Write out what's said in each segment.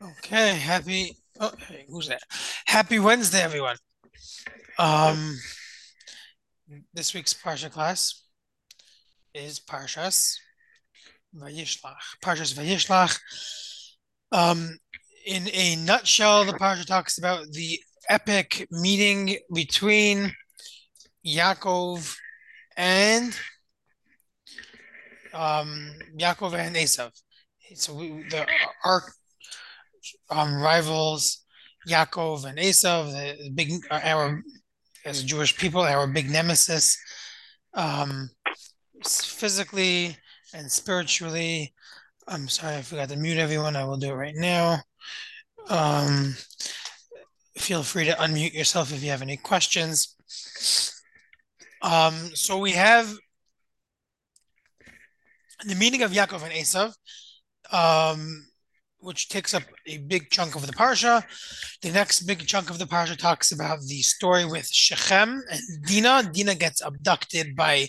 Okay, happy. Oh, who's that? Happy Wednesday, everyone. Um, this week's Parsha class is Parshas Vayishlach. Parshas Vayishlach. Um, in a nutshell, the Parsha talks about the epic meeting between Yaakov and um, Yaakov and Esav. So we, the our um, rivals, Yaakov and Esav, the big our as Jewish people, our big nemesis, um, physically and spiritually. I'm sorry, I forgot to mute everyone. I will do it right now. Um, feel free to unmute yourself if you have any questions. Um, so we have the meaning of Yaakov and Esav. Um, which takes up a big chunk of the parsha. The next big chunk of the parsha talks about the story with Shechem and Dinah. Dinah gets abducted by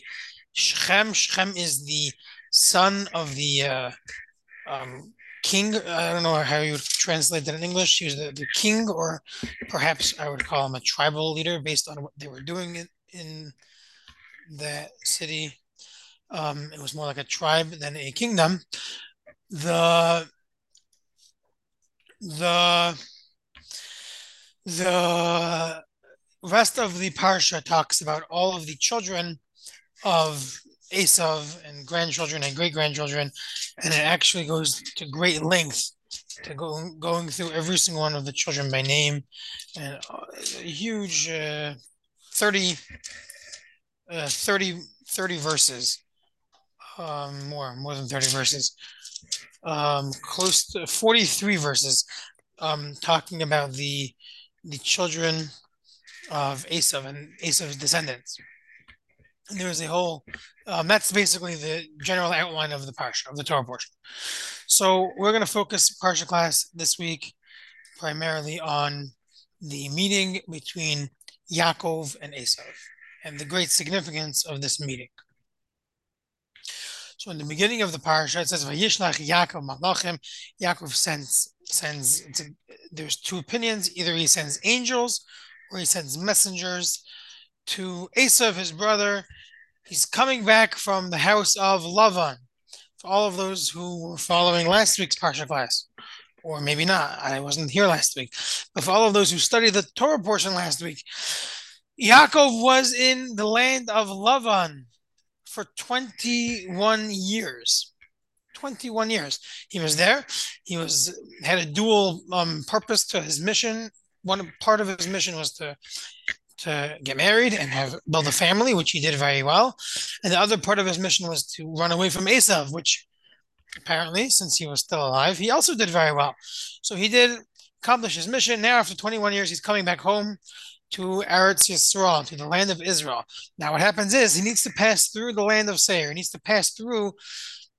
Shechem. Shechem is the son of the uh, um, king. I don't know how you would translate that in English. He was the, the king, or perhaps I would call him a tribal leader based on what they were doing in, in that city. Um, it was more like a tribe than a kingdom. The the the rest of the parsha talks about all of the children of Esav and grandchildren and great grandchildren, and it actually goes to great length to go going through every single one of the children by name, and a huge uh, 30, uh, 30, 30 verses, um, more more than thirty verses um, close to 43 verses um, talking about the the children of Esav and Esav's descendants. And there's a whole, um, that's basically the general outline of the Parsha, of the Torah portion. So we're going to focus Parsha class this week primarily on the meeting between Yaakov and Esav and the great significance of this meeting. So in the beginning of the parsha, it says Vayishlach Yaakov Malachim. Yaakov sends sends. There's two opinions. Either he sends angels or he sends messengers to Esav, his brother. He's coming back from the house of Lavan. For all of those who were following last week's parsha class, or maybe not, I wasn't here last week. But for all of those who studied the Torah portion last week, Yaakov was in the land of Lavan for 21 years. 21 years. He was there. He was had a dual um, purpose to his mission. One part of his mission was to to get married and have build a family, which he did very well. And the other part of his mission was to run away from Esav, which apparently, since he was still alive, he also did very well. So he did accomplish his mission. Now, after 21 years, he's coming back home to Eretz Yisrael, to the land of Israel. Now, what happens is he needs to pass through the land of Seir. He needs to pass through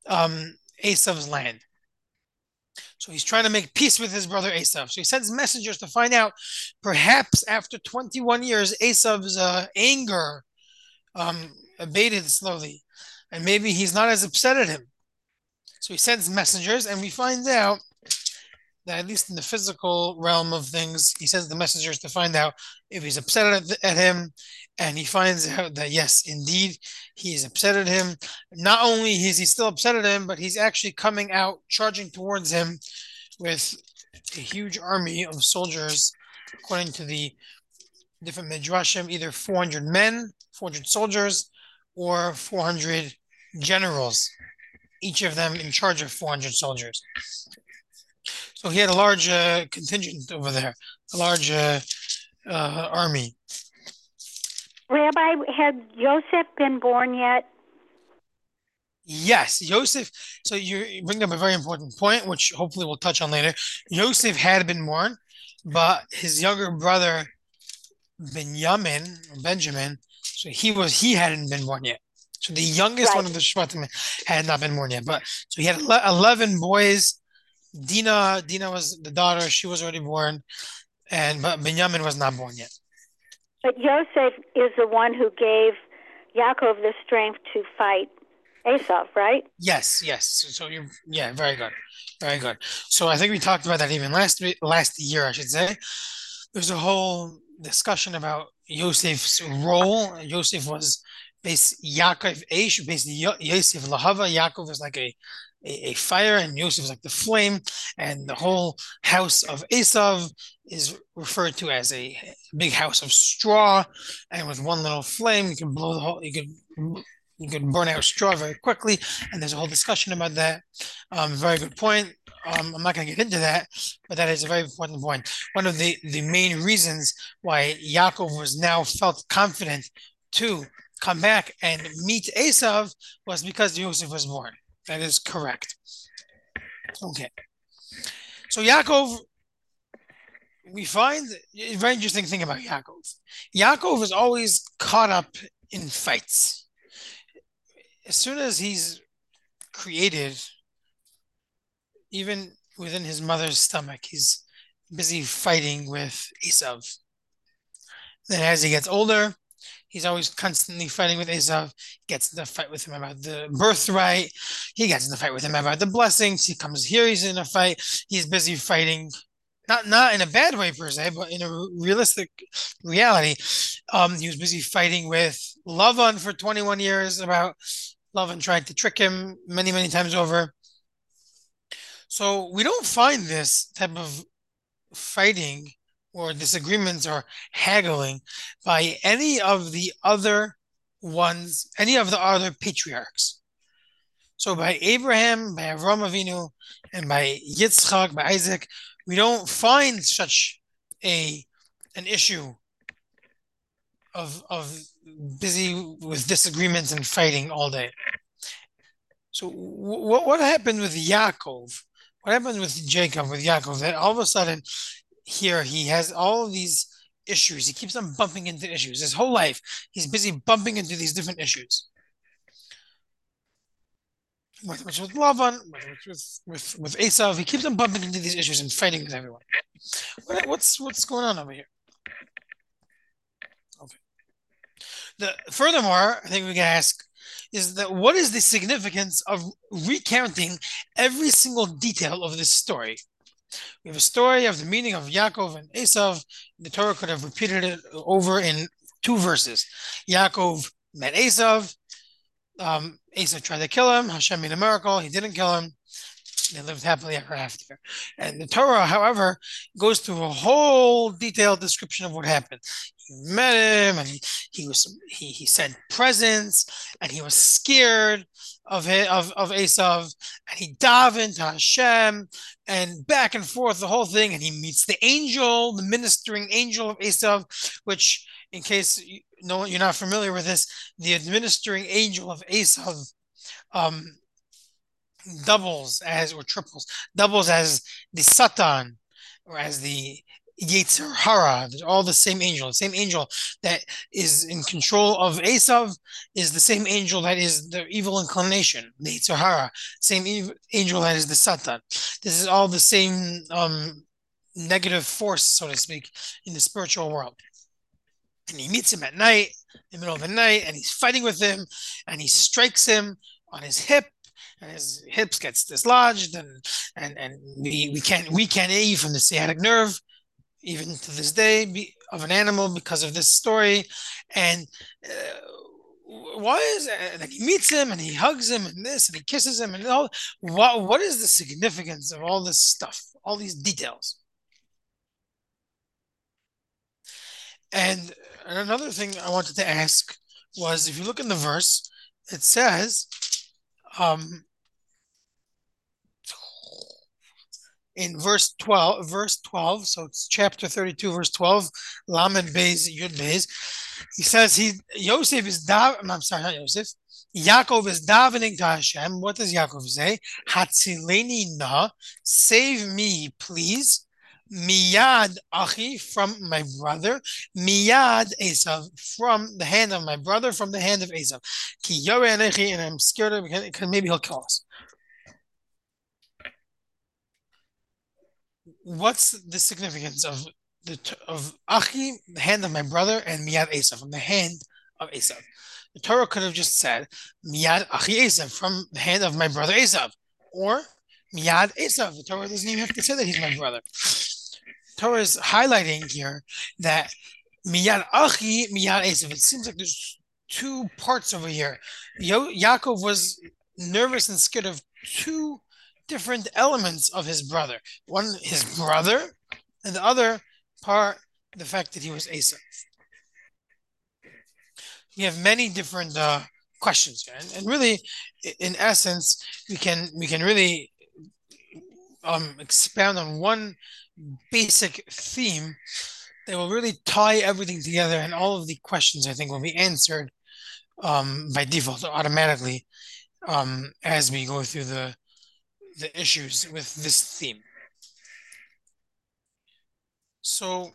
um, Esav's land. So he's trying to make peace with his brother Esav. So he sends messengers to find out, perhaps after 21 years, Esav's uh, anger um, abated slowly, and maybe he's not as upset at him. So he sends messengers, and we find out that at least in the physical realm of things, he sends the messengers to find out if he's upset at, at him, and he finds out that yes, indeed, he is upset at him. Not only is he still upset at him, but he's actually coming out, charging towards him with a huge army of soldiers, according to the different midrashim, either 400 men, 400 soldiers, or 400 generals, each of them in charge of 400 soldiers. So he had a large uh, contingent over there, a large uh, uh, army. Rabbi, had Joseph been born yet? Yes, Joseph. So you bring up a very important point, which hopefully we'll touch on later. Joseph had been born, but his younger brother Benjamin, Benjamin, so he was he hadn't been born yet. So the youngest right. one of the Shvatim had not been born yet. But so he had eleven boys Dina Dina was the daughter; she was already born, and but Benjamin was not born yet. But Yosef is the one who gave Yaakov the strength to fight Esav, right? Yes, yes. So, you're yeah, very good, very good. So I think we talked about that even last last year, I should say. There's a whole discussion about Yosef's role. Yosef was based Yaakov Eish, basically Yosef Lahava. Yaakov was like a, a, a fire, and Yosef is like the flame, and the whole house of Esav is referred to as a big house of straw, and with one little flame, you can blow the whole. You could you can burn out straw very quickly, and there's a whole discussion about that. Um, very good point. Um, I'm not going to get into that, but that is a very important point. One of the, the main reasons why Yaakov was now felt confident to come back and meet Esav was because Joseph was born. That is correct. Okay. So Yaakov, we find a very interesting thing about Yaakov. Yaakov is always caught up in fights as soon as he's created, even within his mother's stomach, he's busy fighting with Esav. Then as he gets older, he's always constantly fighting with Esav. He gets into a fight with him about the birthright. He gets in a fight with him about the blessings. He comes here, he's in a fight. He's busy fighting not not in a bad way per se, but in a realistic reality. Um, he was busy fighting with Lavan for 21 years about Lavan tried to trick him many, many times over. So we don't find this type of fighting or disagreements or haggling by any of the other ones, any of the other patriarchs. So by Abraham, by Avram Avinu, and by Yitzchak, by Isaac, we don't find such a an issue of of busy with disagreements and fighting all day. So what what happened with Yaakov? What happened with Jacob with Yaakov? That all of a sudden here he has all these issues. He keeps on bumping into issues. His whole life he's busy bumping into these different issues. With whether it's with, with, with Esav, he keeps on bumping into these issues and fighting with everyone. What, what's what's going on over here? Okay. the furthermore, I think we can ask is that what is the significance of recounting every single detail of this story? We have a story of the meeting of Yaakov and Esav. The Torah could have repeated it over in two verses. Yaakov met Esav. Um, Esav tried to kill him. Hashem made a miracle. He didn't kill him. They lived happily ever after. And the Torah, however, goes through a whole detailed description of what happened. Met him, and he, he was he, he sent presents, and he was scared of it, of of Esav, and he davened to Hashem, and back and forth the whole thing, and he meets the angel, the ministering angel of Esav, which, in case you know you're not familiar with this, the administering angel of Esav. Um, doubles as or triples, doubles as the Satan or as the Yetzer Hara, all the same angel. The same angel that is in control of Esav is the same angel that is the evil inclination, the Yetzer Hara. Same ev- angel that is the Satan. This is all the same um, negative force, so to speak, in the spiritual world. And he meets him at night, in the middle of the night, and he's fighting with him, and he strikes him on his hip and his hips gets dislodged and and and we, we can't we can't eat from the sciatic nerve even to this day be, of an animal because of this story and uh, why is it? And he meets him and he hugs him and this and he kisses him and all what what is the significance of all this stuff all these details and another thing i wanted to ask was if you look in the verse it says um in verse 12, verse 12, so it's chapter 32, verse 12, Lamed Beis, Yud Beis. He says he Yosef is dav I'm sorry, not Yosef. Yaakov is davening to Hashem. What does Yaakov say? Hatzileni na, save me, please. Miyad achi from my brother, miyad Esav from the hand of my brother, from the hand of Esav. Ki and I'm scared of him because maybe he'll kill us. What's the significance of the of Achi, the hand of my brother, and Miyad Esav, from the hand of Esav. The Torah could have just said Miyad Achi Esav from the hand of my brother Esav, or Miyad Esav. The Torah doesn't even have to say that he's my brother. The Torah is highlighting here that Miyad Achi Miyad Esav. It seems like there's two parts over here. Yo- Yaakov was nervous and scared of two different elements of his brother. One, his brother, and the other part, the fact that he was Esav. We have many different uh, questions and, and really, in essence, we can we can really um, expound on one basic theme that will really tie everything together, and all of the questions I think will be answered um, by default automatically um, as we go through the the issues with this theme. So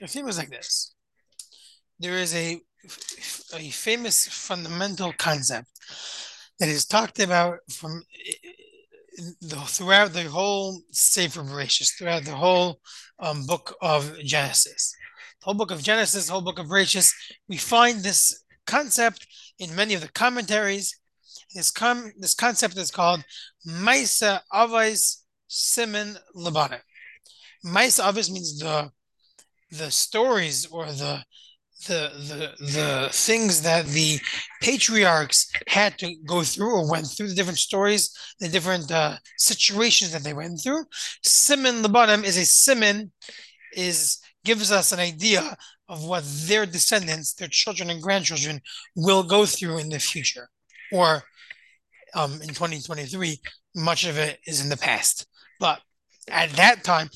the theme is like this. There is a a famous fundamental concept that is talked about from the, throughout the whole Sefer Bereshis, throughout the whole um, book of Genesis. The whole book of Genesis, the whole book of Bereshis, we find this concept in many of the commentaries. This com- this concept is called Maisa Avais Siman Labanim. Maisa Avais means the the stories or the the the the things that the patriarchs had to go through or went through the different stories, the different uh, situations that they went through. Siman Labanim is a siman, is gives us an idea of what their descendants, their children and grandchildren, will go through in the future, or um, in 2023, much of it is in the past. But at that time,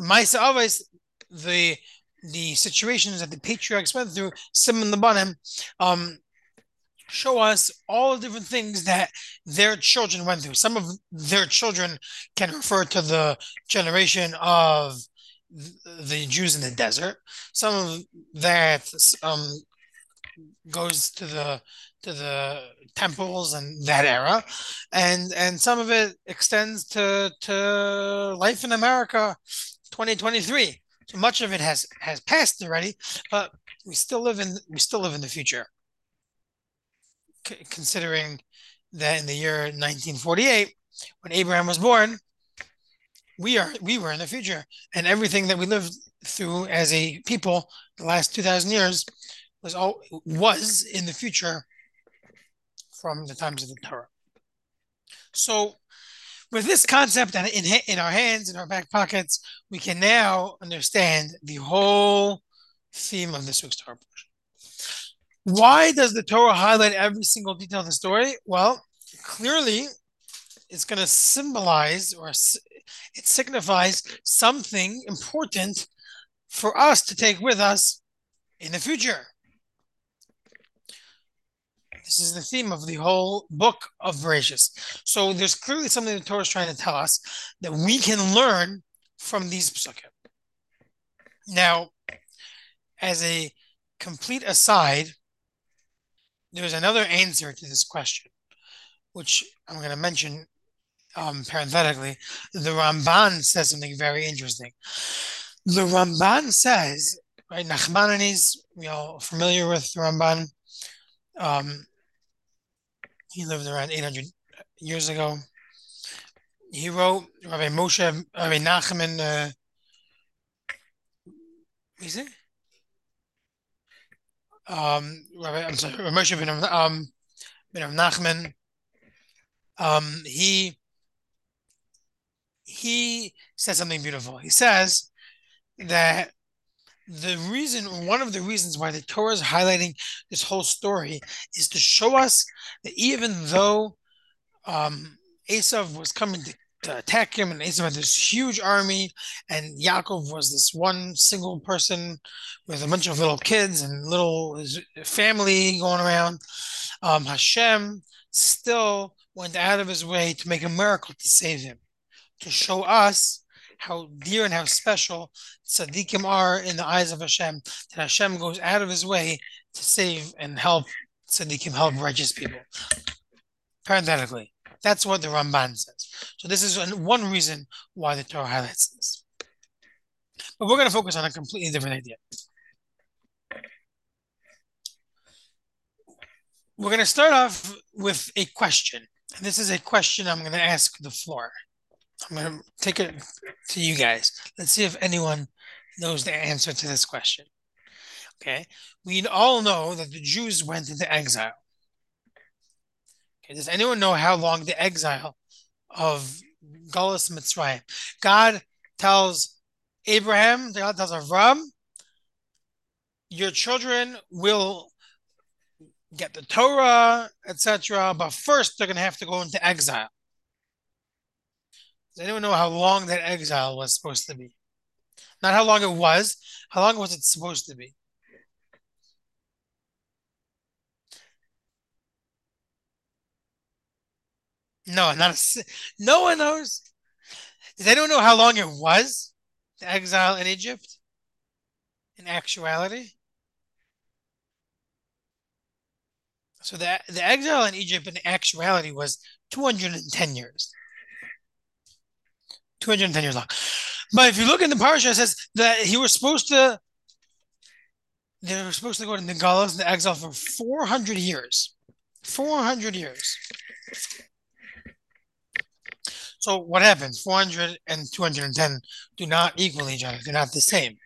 Maisa always the the situations that the patriarchs went through, Siman Labanim, um, show us all the different things that their children went through. Some of their children can refer to the generation of the Jews in the desert. Some of that um, goes to the to the temples and that era, and and some of it extends to to life in America, 2023. So much of it has has passed already, but we still live in we still live in the future. C- considering that in the year 1948, when Abraham was born, we are we were in the future, and everything that we lived through as a people the last 2,000 years was all was in the future from the times of the Torah. So with this concept in, in our hands, in our back pockets, we can now understand the whole theme of this week's Torah portion. Why does the Torah highlight every single detail of the story? Well, clearly, it's going to symbolize or it signifies something important for us to take with us in the future. This is the theme of the whole book of Bereshis. So there's clearly something the Torah is trying to tell us that we can learn from these psukim. Now, as a complete aside, there's another answer to this question, which I'm going to mention um, parenthetically. The Ramban says something very interesting. The Ramban says, right, Nachmanides, we all familiar with the Ramban. Um, he lived around 800 years ago. He wrote Rabbi Moshe, Rabbi Nachman, uh, is it? Um, Rabbi, I'm sorry, Rabbi Moshe ben, um, ben Nachman. Um, he he says something beautiful. He says that the reason, one of the reasons why the Torah is highlighting this whole story is to show us that even though um, Esav was coming to, to attack him, and Esav had this huge army, and Yaakov was this one single person with a bunch of little kids and little family going around, um, Hashem still went out of his way to make a miracle to save him, to show us how dear and how special tzaddikim are in the eyes of Hashem, that Hashem goes out of his way to save and help tzaddikim, help righteous people. Parenthetically, that's what the Ramban says. So this is one reason why the Torah highlights this. But we're going to focus on a completely different idea. we're going to start off with a question. And this is a question I'm going to ask the floor. I'm going to take it to you guys. Let's see if anyone knows the answer to this question. Okay. We all know that the Jews went into exile. Okay. Does anyone know how long the exile of Galus Mitzrayim? God tells Abraham, God tells Avram, your children will get the Torah, etc. But first, they're going to have to go into exile. Does anyone know how long that exile was supposed to be? Not how long it was. How long was it supposed to be? No, not a, no one knows. Does anyone know how long it was? The exile in Egypt? In actuality? So the, the exile in Egypt in actuality was 210 years. 210 years long. But if you look in the parsha, it says that he was supposed to they were supposed to go to the Galus, the exile for 400 years. 400 years. So what happens? 400 and 210 do not equal each other. They're not the same,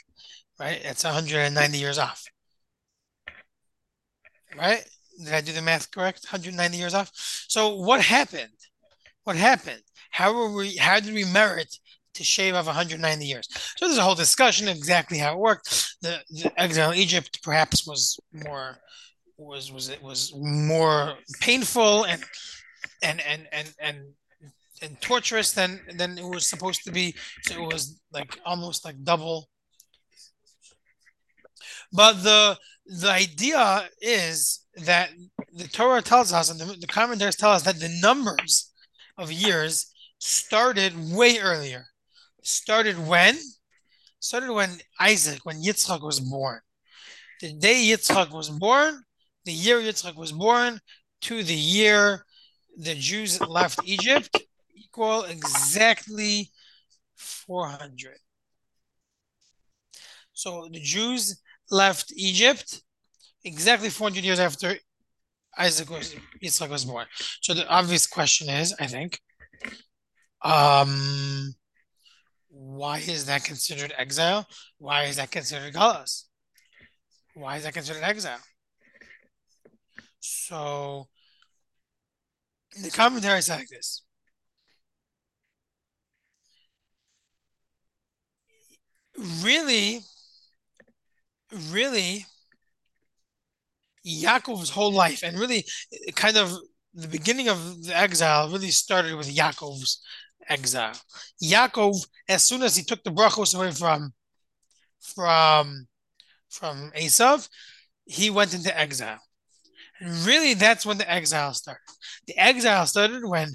right? It's 190 years off. Right? Did I do the math correct? 190 years off. So what happened? What happened? How were we? How did we merit to shave off 190 years? So there's a whole discussion exactly how it worked. The, the exile in Egypt perhaps was more was was it was more painful and and and and and and torturous than than it was supposed to be. So it was like almost like double. But the the idea is that the Torah tells us, and the, the commentaries tell us that the numbers of years started way earlier. Started when? Started when Isaac, when Yitzchak was born. The day Yitzchak was born, the year Yitzchak was born, to the year the Jews left Egypt, equal exactly 400. So the Jews left Egypt exactly 400 years after Isaac was Yitzchak was born. So the obvious question is, I think, um, why is that considered exile? Why is that considered galus? Why is that considered exile? So the commentary is like this. Really, really, Yaakov's whole life, and really, kind of the beginning of the exile really started with Yaakov's exile. Yaakov, as soon as he took the brachos away from from from Esav, he went into exile. And really, that's when the exile started. The exile started when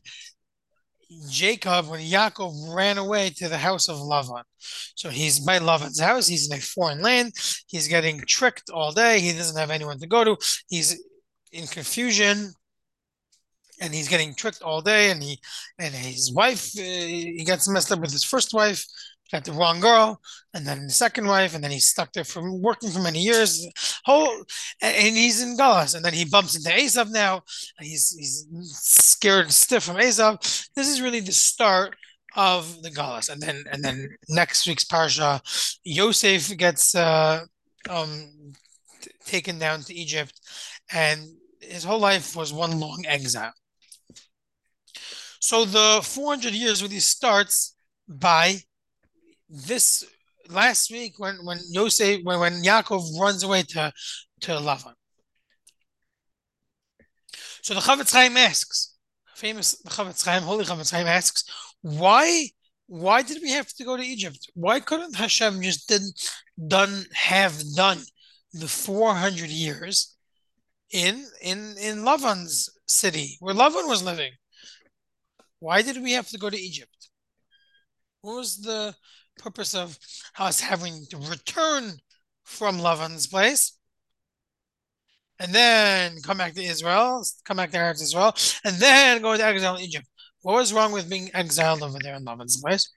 Jacob, when Yaakov ran away to the house of Lavan. So he's by Lavan's house. He's in a foreign land. He's getting tricked all day. He doesn't have anyone to go to. He's in confusion and he's getting tricked all day and he and his wife uh, he gets messed up with his first wife got the wrong girl and then the second wife and then he's stuck there from working for many years. Whole and he's in Galus and then he bumps into Esav now. He's he's scared stiff from Esav this is really the start of the Galus and then and then next week's parsha Yosef gets uh, um, taken down to Egypt and his whole life was one long exile so the 400 years really starts by this last week when when Yosef when when Yaakov runs away to to Lavan. So the Chofetz Chaim asks, famous the Chofetz Chaim, holy Chofetz Chaim asks, why why did we have to go to Egypt? Why couldn't Hashem just didn't done have done the 400 years in in in Lavan's city where Lavan was living? Why did we have to go to Egypt? What was the purpose of us having to return from Lavan's place and then come back to Israel, come back to Eretz Israel, and then go to exile in Egypt? What was wrong with being exiled over there in Lavan's place?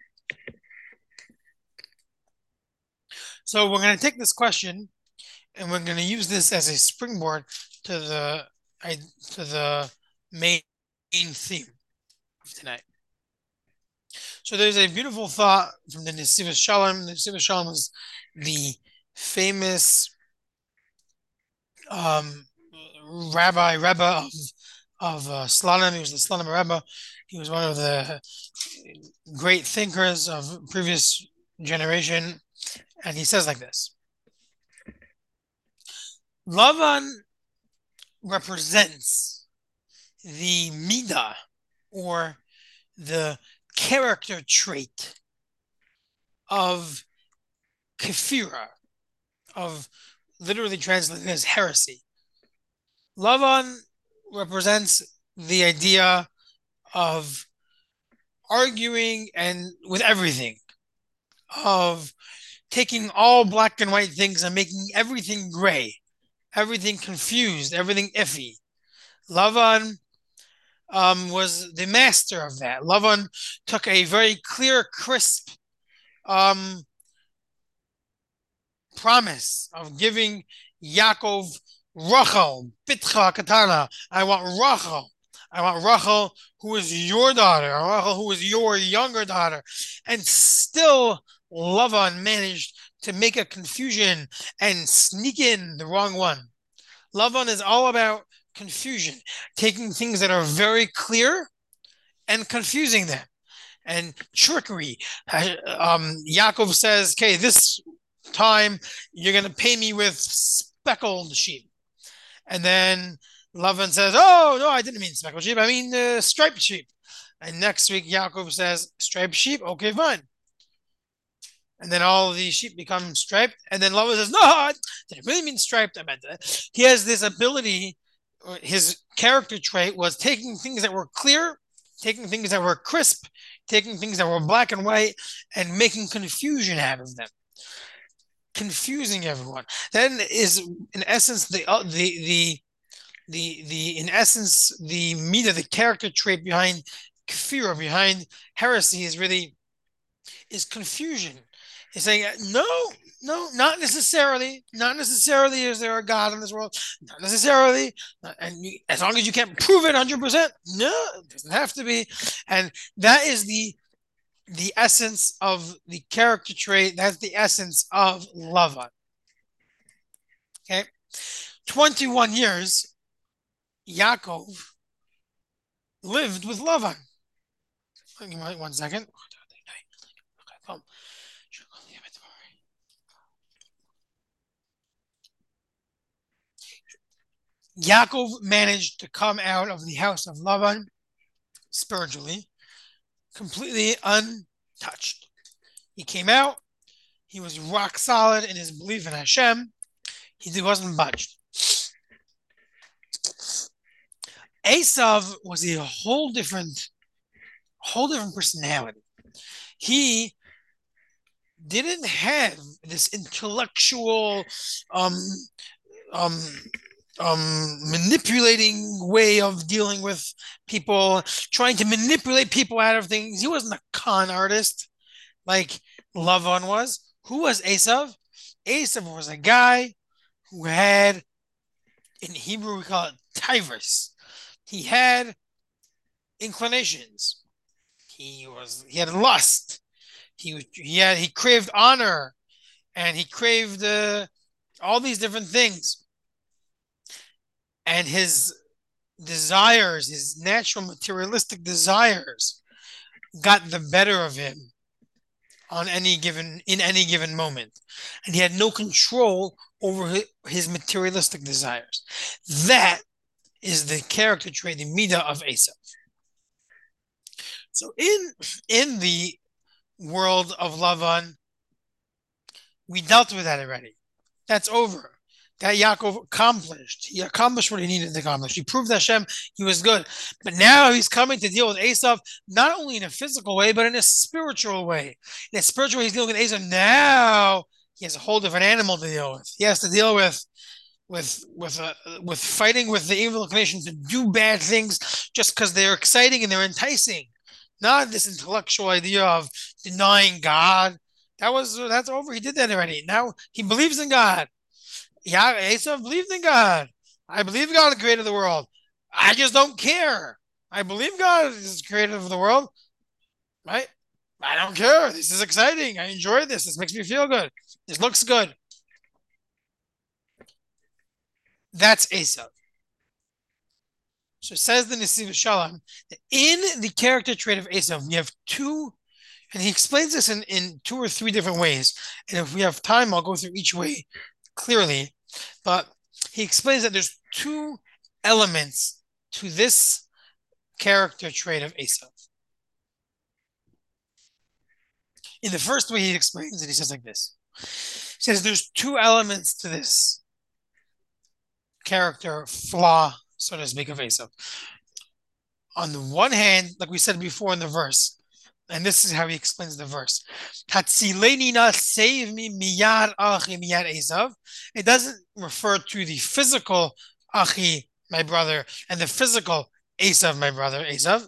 So we're going to take this question and we're going to use this as a springboard to the to the main theme tonight. So there's a beautiful thought from the Nesivos Shalom. The Nesivos Shalom was the famous um, rabbi, Rebbe of, of uh, Slonim. He was the Slonim Rebbe. He was one of the great thinkers of previous generation. And he says like this. Lavan represents the midah or the character trait of kefira, of literally translated as heresy. Lavan represents the idea of arguing and with everything, of taking all black and white things and making everything gray, everything confused, everything iffy. Lavan um, was the master of that. Lavan took a very clear, crisp um, promise of giving Yaakov Rachel, Bitcha Katana. I want Rachel. I want Rachel, who is your daughter, Rachel, who is your younger daughter. And still, Lavan managed to make a confusion and sneak in the wrong one. Lavan is all about confusion, taking things that are very clear and confusing them. And trickery. Um, Yaakov says, okay, this time you're going to pay me with speckled sheep. And then Lavan says, oh, no, I didn't mean speckled sheep. I mean uh, striped sheep. And next week, Yaakov says, striped sheep. Okay, fine. And then all these sheep become striped. And then Lavan says, no, I didn't really mean striped. I meant that. He has this ability his character trait was taking things that were clear, taking things that were crisp, taking things that were black and white, and making confusion out of them. Confusing everyone. Then is in essence the uh, the the the the in essence the meat of the character trait behind kfir, behind heresy is really is confusion. He's saying no, no, not necessarily. Not necessarily is there a God in this world. Not necessarily. And you, as long as you can't prove it 100%, no, it doesn't have to be. And that is the the essence of the character trait. That's the essence of Lavan. Okay. 21 years, Yaakov lived with Lavan. One second. Yaakov managed to come out of the house of Lavan spiritually, completely untouched. He came out, he was rock solid in his belief in Hashem, he wasn't budged. Esav was a whole different, whole different personality. He didn't have this intellectual um, um, um, manipulating way of dealing with people, trying to manipulate people out of things. He wasn't a con artist like Lavan was. Who was Esav? Esav was a guy who had, in Hebrew, we call it tivus. He had inclinations. He was he had lust. He he had he craved honor, and he craved uh, all these different things and his desires, his natural materialistic desires, got the better of him on any given in any given moment. And he had no control over his materialistic desires. That is the character trait the midah of Esav. So in in the world of Lavan we dealt with that already. That's over that Yaakov accomplished. He accomplished what he needed to accomplish. He proved that Hashem he was good. But now he's coming to deal with Esav not only in a physical way, but in a spiritual way. In a spiritual way, he's dealing with Esav. Now he has a whole different animal to deal with. He has to deal with with with uh, with fighting with the evil inclination to do bad things just because they're exciting and they're enticing. Not this intellectual idea of denying God. That was that's over. He did that already. Now he believes in God. Yeah, Esav believed in God. I believe God created the world. I just don't care. I believe God is creator of the world. Right? I don't care. This is exciting. I enjoy this. This makes me feel good. This looks good. That's Esav. So says the Nesiv Shalom that in the character trait of Esav, we have two, and he explains this in, in two or three different ways. And if we have time, I'll go through each way clearly. But he explains that there's two elements to this character trait of Esav. In the first way, he explains it, he says like this. He says there's two elements to this character flaw, so to speak, of Esav. On the one hand, like we said before in the verse, and this is how he explains the verse. Save me achi Esav. It doesn't refer to the physical achi, my brother, and the physical Esav, my brother, Esav.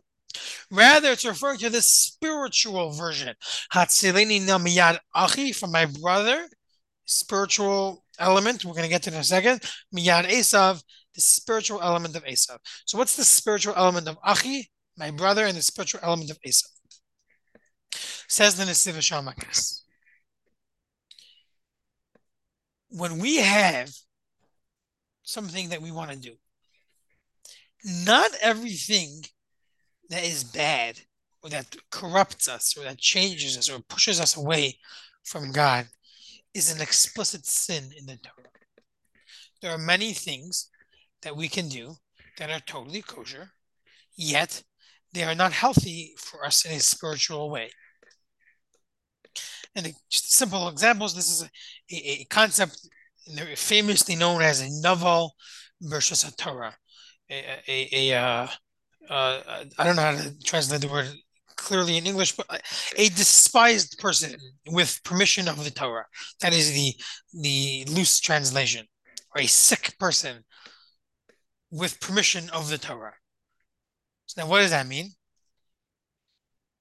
Rather, it's referring to the spiritual version. Hatzilenina miyad achi, from my brother, spiritual element. We're going to get to in a second. Miyad Esav, the spiritual element of Esav. So, what's the spiritual element of Achi, my brother, and the spiritual element of Esav? Says the Nesiv Shamakas. When we have something that we want to do, not everything that is bad or that corrupts us or that changes us or pushes us away from God is an explicit sin in the Torah. There are many things that we can do that are totally kosher, yet they are not healthy for us in a spiritual way. And just simple examples, this is a, a, a concept famously known as a novel versus a Torah. A, a, a uh, uh, I don't know how to translate the word clearly in English, but a despised person with permission of the Torah. That is the the loose translation. Or a sick person with permission of the Torah. So now what does that mean?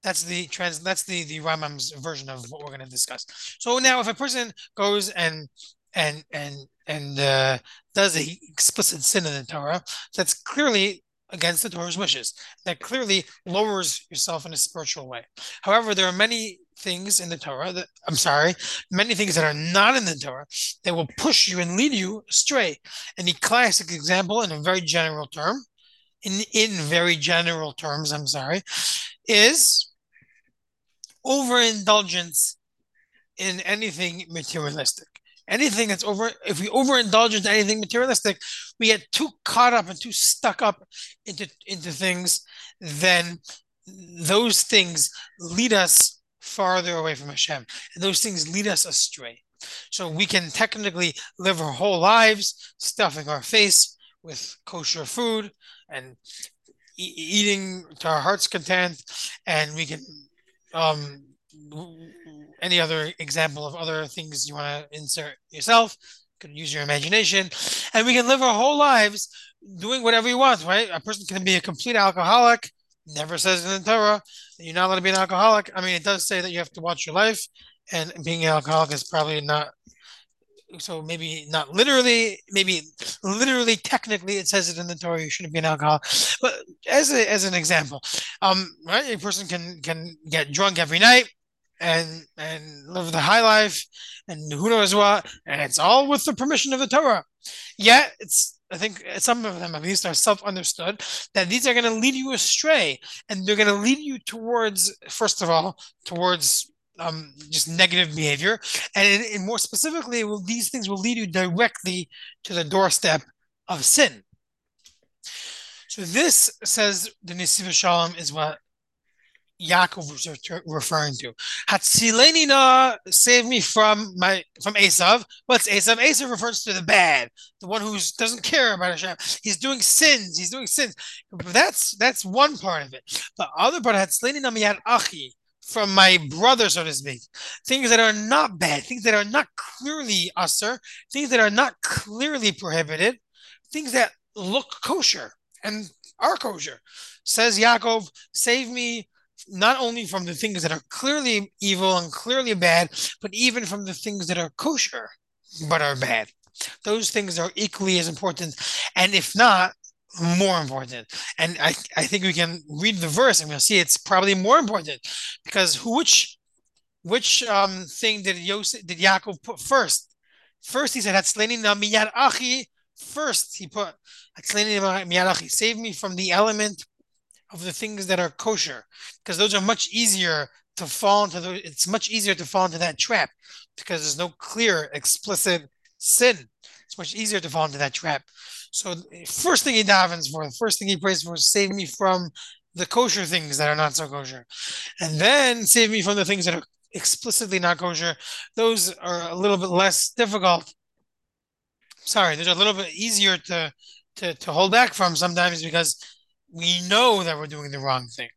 That's the trans that's the the Rambam's version of what we're going to discuss. So now if a person goes and and and and uh, does a explicit sin in the Torah, that's clearly against the Torah's wishes. That clearly lowers yourself in a spiritual way. However, there are many things in the Torah that I'm sorry, many things that are not in the Torah that will push you and lead you astray. And the classic example, in a very general term, in in very general terms, I'm sorry, is overindulgence in anything materialistic. Anything that's over if we overindulge into anything materialistic we get too caught up and too stuck up into into things then those things lead us farther away from Hashem. And those things lead us astray. So we can technically live our whole lives stuffing our face with kosher food and e- eating to our heart's content and we can um any other example of other things you want to insert yourself? Can use your imagination. And we can live our whole lives doing whatever you want right? A person can be a complete alcoholic never says in the torah that you're not allowed to be an alcoholic. I mean it does say that you have to watch your life and being an alcoholic is probably not so maybe not literally maybe literally technically it says it in the torah you shouldn't be an alcoholic. But as a, as an example um right a person can can get drunk every night and and live the high life and who knows what and it's all with the permission of the torah. Yet it's i think some of them at least are self-understood that these are going to lead you astray and they're going to lead you towards first of all towards um, just negative behavior. And, and more specifically will, these things will lead you directly to the doorstep of sin so this says the Nesiv Shalom is what Yaakov was referring to. Hatzilenina, save me from my from Esav. What's Esav? Esav refers to the bad, the one who doesn't care about Hashem. He's doing sins. He's doing sins. That's that's one part of it. The other part, Hatzilenina miyad achi, from my brother, so to speak. Things that are not bad, things that are not clearly assur, things that are not clearly prohibited, things that look kosher and are kosher. Says Yaakov, save me not only from the things that are clearly evil and clearly bad, but even from the things that are kosher but are bad. those things are equally as important, and if not, more important. And I, I think we can read the verse and we'll see it's probably more important because which which um thing did Yosef did Yaakov put first? First he said Hatzleni na miyad achi. First he put Hatzleni miyad achi. Save me from the element of the things that are kosher because those are much easier to fall into the, it's much easier to fall into that trap because there's no clear explicit sin. It's much easier to fall into that trap. So first thing he davens for the first thing he prays for is save me from the kosher things that are not so kosher. And then save me from the things that are explicitly not kosher. Those are a little bit less difficult sorry they're a little bit easier to to, to hold back from sometimes because we know that we're doing the wrong thing.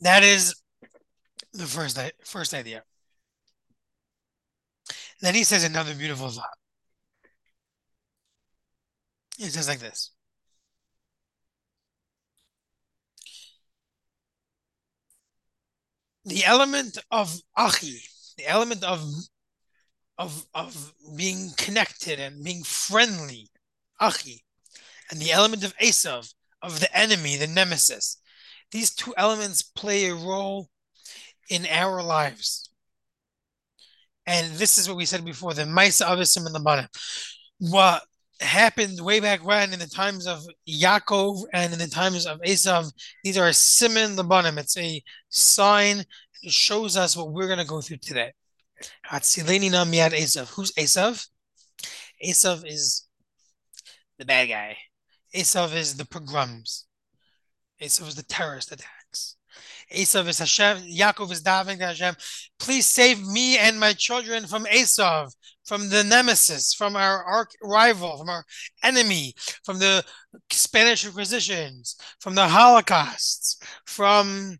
That is the first first idea. Then he says another beautiful thought. It says like this. The element of achi, the element of of of being connected and being friendly, achi, and the element of Esav, of the enemy, the nemesis. These two elements play a role in our lives. And this is what we said before the Maisa Avisim and the Bana. What happened way back when in the times of Yaakov and in the times of Esav, these are siman labanim. It's a sign. It shows us what we're going to go through today. Esav. Who's Esav? Esav is the bad guy. Esav is the pogroms. Esav is the terrorist attacks. Esav is Hashem. Yaakov is davening to Hashem. Please save me and my children from Esav, from the nemesis, from our arch rival, from our enemy, from the Spanish Inquisitions, from the Holocausts, from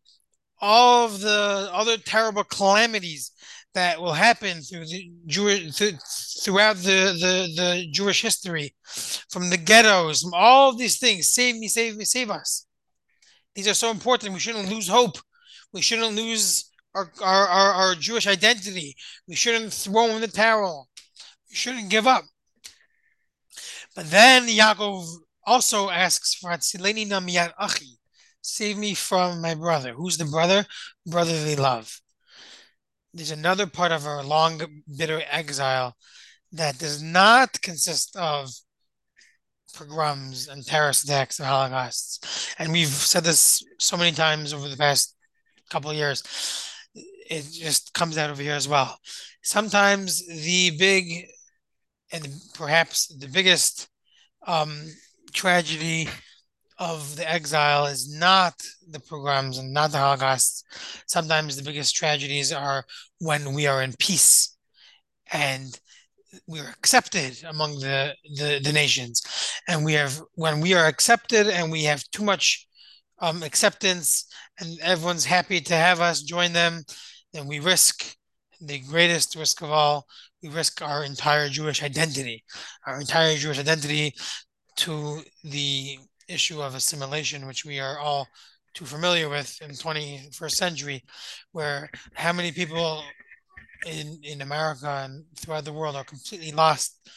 all of the other terrible calamities that will happen through the th- throughout the, the the Jewish history, from the ghettos, from all of these things. Save me, save me, save us. These are so important. We shouldn't lose hope. We shouldn't lose our our, our, our Jewish identity. We shouldn't throw in the towel. We shouldn't give up. But then Yaakov also asks for Hatzileni Na Miyad Achi. Save me from my brother. Who's the brother? Brotherly love there's another part of our long, bitter exile that does not consist of pogroms and terrorist attacks and holocausts. And we've said this so many times over the past couple of years. It just comes out over here as well. Sometimes the big and perhaps the biggest um, tragedy of the exile is not the pogroms and not the Holocaust. Sometimes the biggest tragedies are when we are in peace and we are accepted among the, the, the nations. And we have when we are accepted and we have too much um, acceptance and everyone's happy to have us join them, then we risk the greatest risk of all. We risk our entire Jewish identity, our entire Jewish identity to the issue of assimilation, which we are all too familiar with in 21st century, where how many people in, in America and throughout the world are completely lost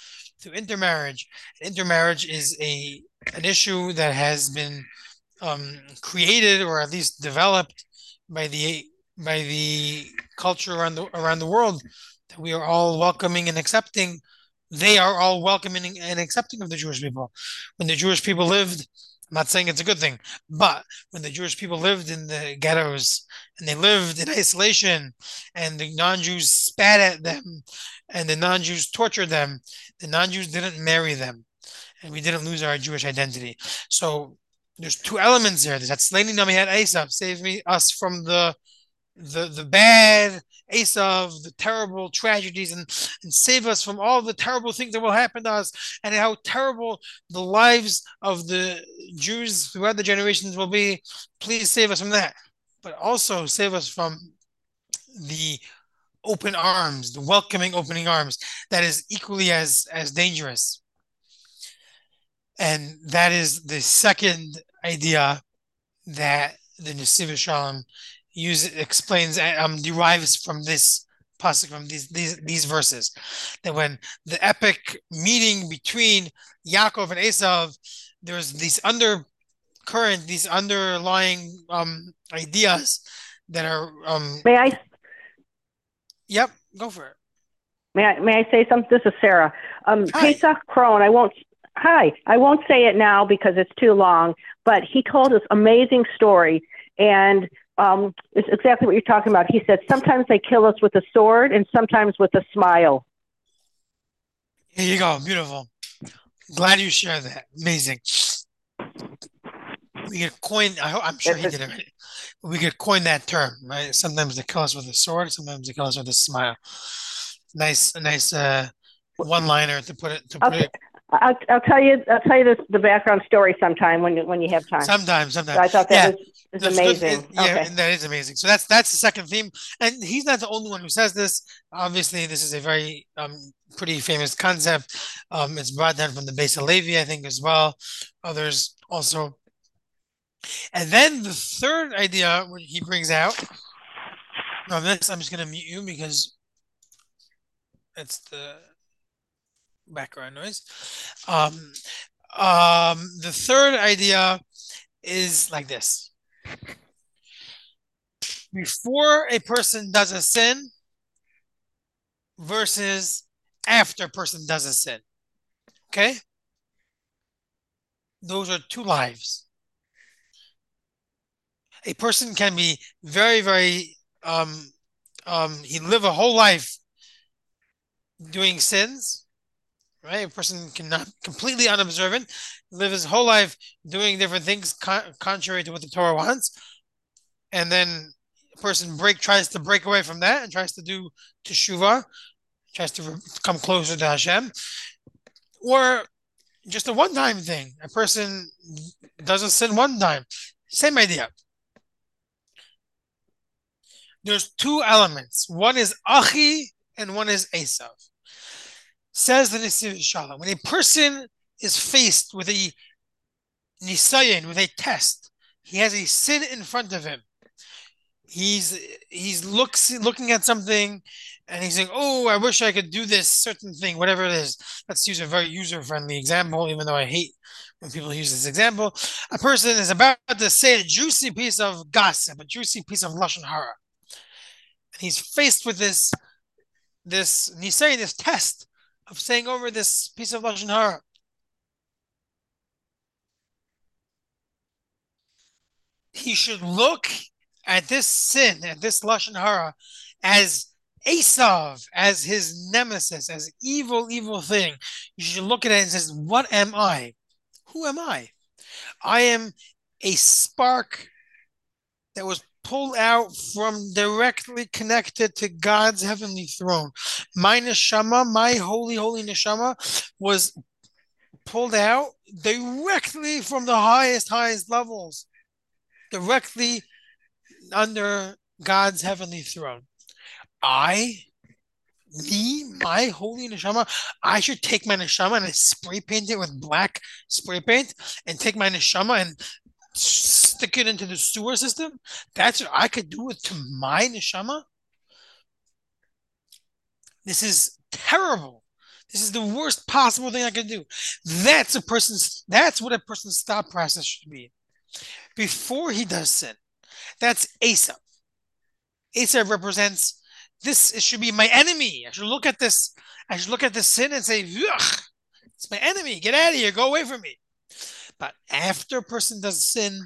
to intermarriage. Intermarriage is a an issue that has been um, created or at least developed by the by the culture around the around the world that we are all welcoming and accepting they are all welcoming and accepting of the Jewish people. When the Jewish people lived, I'm not saying it's a good thing, but when the Jewish people lived in the ghettos and they lived in isolation and the non Jews spat at them and the non Jews tortured them, the non Jews didn't marry them and we didn't lose our Jewish identity. So there's two elements there. Hatzileni Na Miyad Esav, save me us from the the the bad Esav, the terrible tragedies, and, and save us from all the terrible things that will happen to us, and how terrible the lives of the Jews throughout the generations will be. Please save us from that, but also save us from the open arms, the welcoming opening arms that is equally as as dangerous. And that is the second idea that the Nesiv Shalom use explains um, derives from this passage from these these these verses. That when the epic meeting between Yaakov and Esav, there's these undercurrent, these underlying um, ideas that are. Um, May I? Yep, go for it. May I? May I say something? This is Sarah. Um, Hi. Pesach. I won't. Hi. I won't say it now because it's too long. But he told this amazing story, and um, it's exactly what you're talking about. He said sometimes they kill us with a sword, and sometimes with a smile. Here you go. Beautiful. Glad you shared that. Amazing. We could coin. I, I'm sure he did it. Right. We could coin that term, right? Sometimes they kill us with a sword. Sometimes they kill us with a smile. Nice, nice uh, one-liner to put it. To put Okay. it. I'll, I'll tell you. I'll tell you this, the background story sometime when you when you have time. Sometimes, sometimes. I thought yeah. was, was good. amazing. It- yeah, okay. and that is amazing. So that's that's the second theme, and he's not the only one who says this. Obviously, this is a very um pretty famous concept. Um, it's brought down from the Beis HaLevi, I think, as well. Others also. And then the third idea he brings out. Now this I'm just gonna mute you because it's the background noise. Um, um, the third idea is like this. Before a person does a sin versus after a person does a sin. Okay? Those are two lives. A person can be very, very um um he live a whole life doing sins, right? A person cannot completely unobservant, live his whole life doing different things con- contrary to what the Torah wants, and then a person break tries to break away from that and tries to do teshuvah, tries to re- come closer to Hashem, or just a one-time thing. A person doesn't sin one time. Same idea. There's two elements. One is Achi and one is Esav. Says the Nesiv Shalom. When a person is faced with a nisayan, with a test, he has a sin in front of him. He's he's looks looking at something and he's saying, Oh, I wish I could do this certain thing, whatever it is. Let's use a very user-friendly example, even though I hate when people use this example. A person is about to say a juicy piece of gossip, a juicy piece of Lashon Hara. And he's faced with this this nisayan, this test of saying over this piece of Lashon Hara. He should look at this sin, at this Lashon Hara, as Esav, as his nemesis, as evil, evil thing. You should look at it and says, What am I? Who am I? I am a spark that was pulled out from directly connected to God's heavenly throne. My neshama, my holy, holy neshama, was pulled out directly from the highest, highest levels, directly under God's heavenly throne. I, me, my holy neshama, I should take my neshama and spray paint it with black spray paint and take my neshama and stick it into the sewer system? That's what I could do it to my neshama? This is terrible. This is the worst possible thing I could do. That's a person's that's what a person's thought process should be. Before he does sin. That's Esav. Esav represents this it should be my enemy. I should look at this, I should look at this sin and say, it's my enemy. Get out of here, go away from me. But after a person does sin,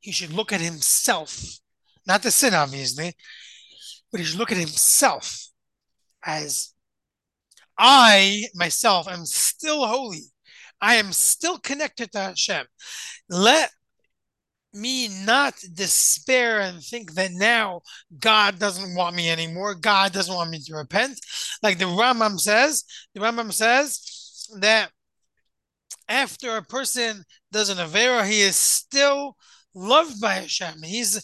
he should look at himself, not the sin, obviously, but he should look at himself as I myself am still holy. I am still connected to Hashem. Let me not despair and think that now God doesn't want me anymore. God doesn't want me to repent. Like the Rambam says, the Rambam says that after a person does an Avera, he is still loved by Hashem. He's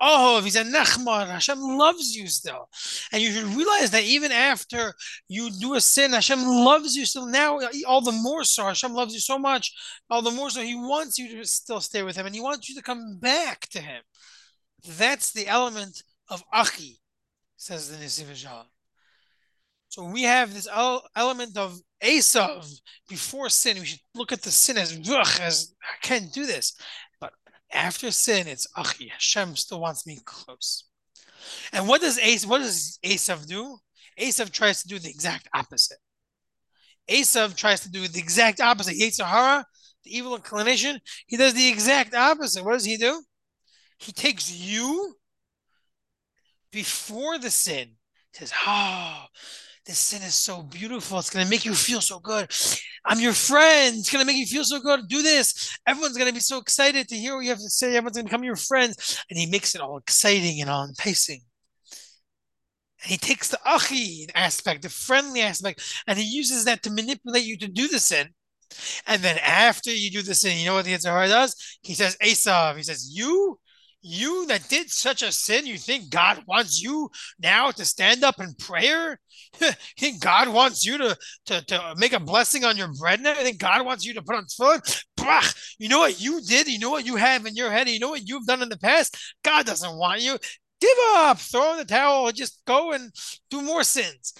oh, he's a Nachman. Hashem loves you still. And you should realize that even after you do a sin, Hashem loves you still now, all the more so. Hashem loves you so much, all the more so. He wants you to still stay with him and he wants you to come back to him. That's the element of Achi. says the Shalom. So we have this element of Esav before sin. We should look at the sin as as I can't do this, but after sin, it's Achi. Hashem still wants me close. And what does Esav, what does do? Esav tries to do the exact opposite. Esav tries to do the exact opposite. Yetzer Hara, the evil inclination, he does the exact opposite. What does he do? He takes you before the sin. He says, Oh, this sin is so beautiful. It's going to make you feel so good. I'm your friend. It's going to make you feel so good. Do this. Everyone's going to be so excited to hear what you have to say. Everyone's going to become your friend. And he makes it all exciting and all enticing. And he takes the achi aspect, the friendly aspect, and he uses that to manipulate you to do the sin. And then after you do the sin, you know what the Yetzer Hara does? He says, Esav, he says, You you that did such a sin, you think God wants you now to stand up in prayer? you think God wants you to, to, to make a blessing on your bread? You think God wants you to put on foot? You know what you did? You know what you have in your head? You know what you've done in the past? God doesn't want you. Give up, throw in the towel, just go and do more sins.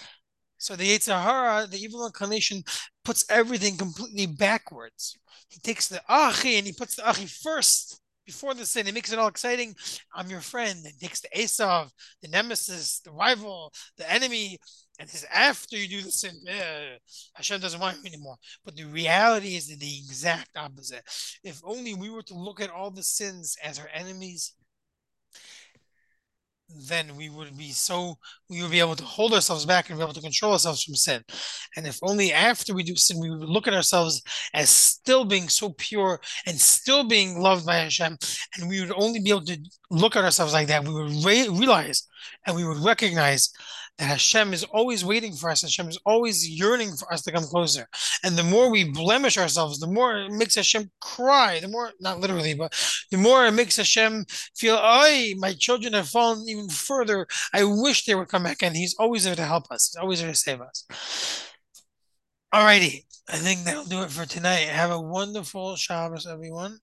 So the Yetzer Hara, the evil inclination, puts everything completely backwards. He takes the Achi and he puts the Achi first before the sin. It makes it all exciting. I'm your friend. It takes the Esav, the nemesis, the rival, the enemy, and says after you do the sin, eh, Hashem doesn't want you anymore. But the reality is the exact opposite. If only we were to look at all the sins as our enemies then we would be so we would be able to hold ourselves back and be able to control ourselves from sin. And if only after we do sin, we would look at ourselves as still being so pure and still being loved by Hashem, and we would only be able to look at ourselves like that, we would re- realize and we would recognize that Hashem is always waiting for us. Hashem is always yearning for us to come closer. And the more we blemish ourselves, the more it makes Hashem cry. The more, not literally, but the more it makes Hashem feel, oh, my children have fallen even further. I wish they would come back. And He's always there to help us. He's always there to save us. Alrighty. I think that'll do it for tonight. Have a wonderful Shabbos, everyone.